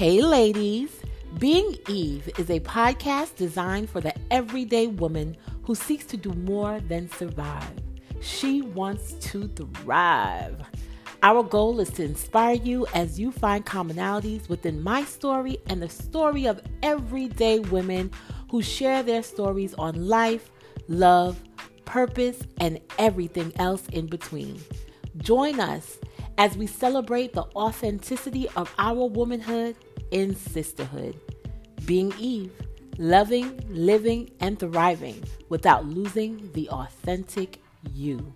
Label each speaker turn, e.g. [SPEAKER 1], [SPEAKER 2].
[SPEAKER 1] Hey, ladies. Being Eve is a podcast designed for the everyday woman who seeks to do more than survive. She wants to thrive. Our goal is to inspire you as you find commonalities within my story and the story of everyday women who share their stories on life, love, purpose, and everything else in between. Join us as we celebrate the authenticity of our womanhood in sisterhood. Being Eve, loving, living, and thriving without losing the authentic you.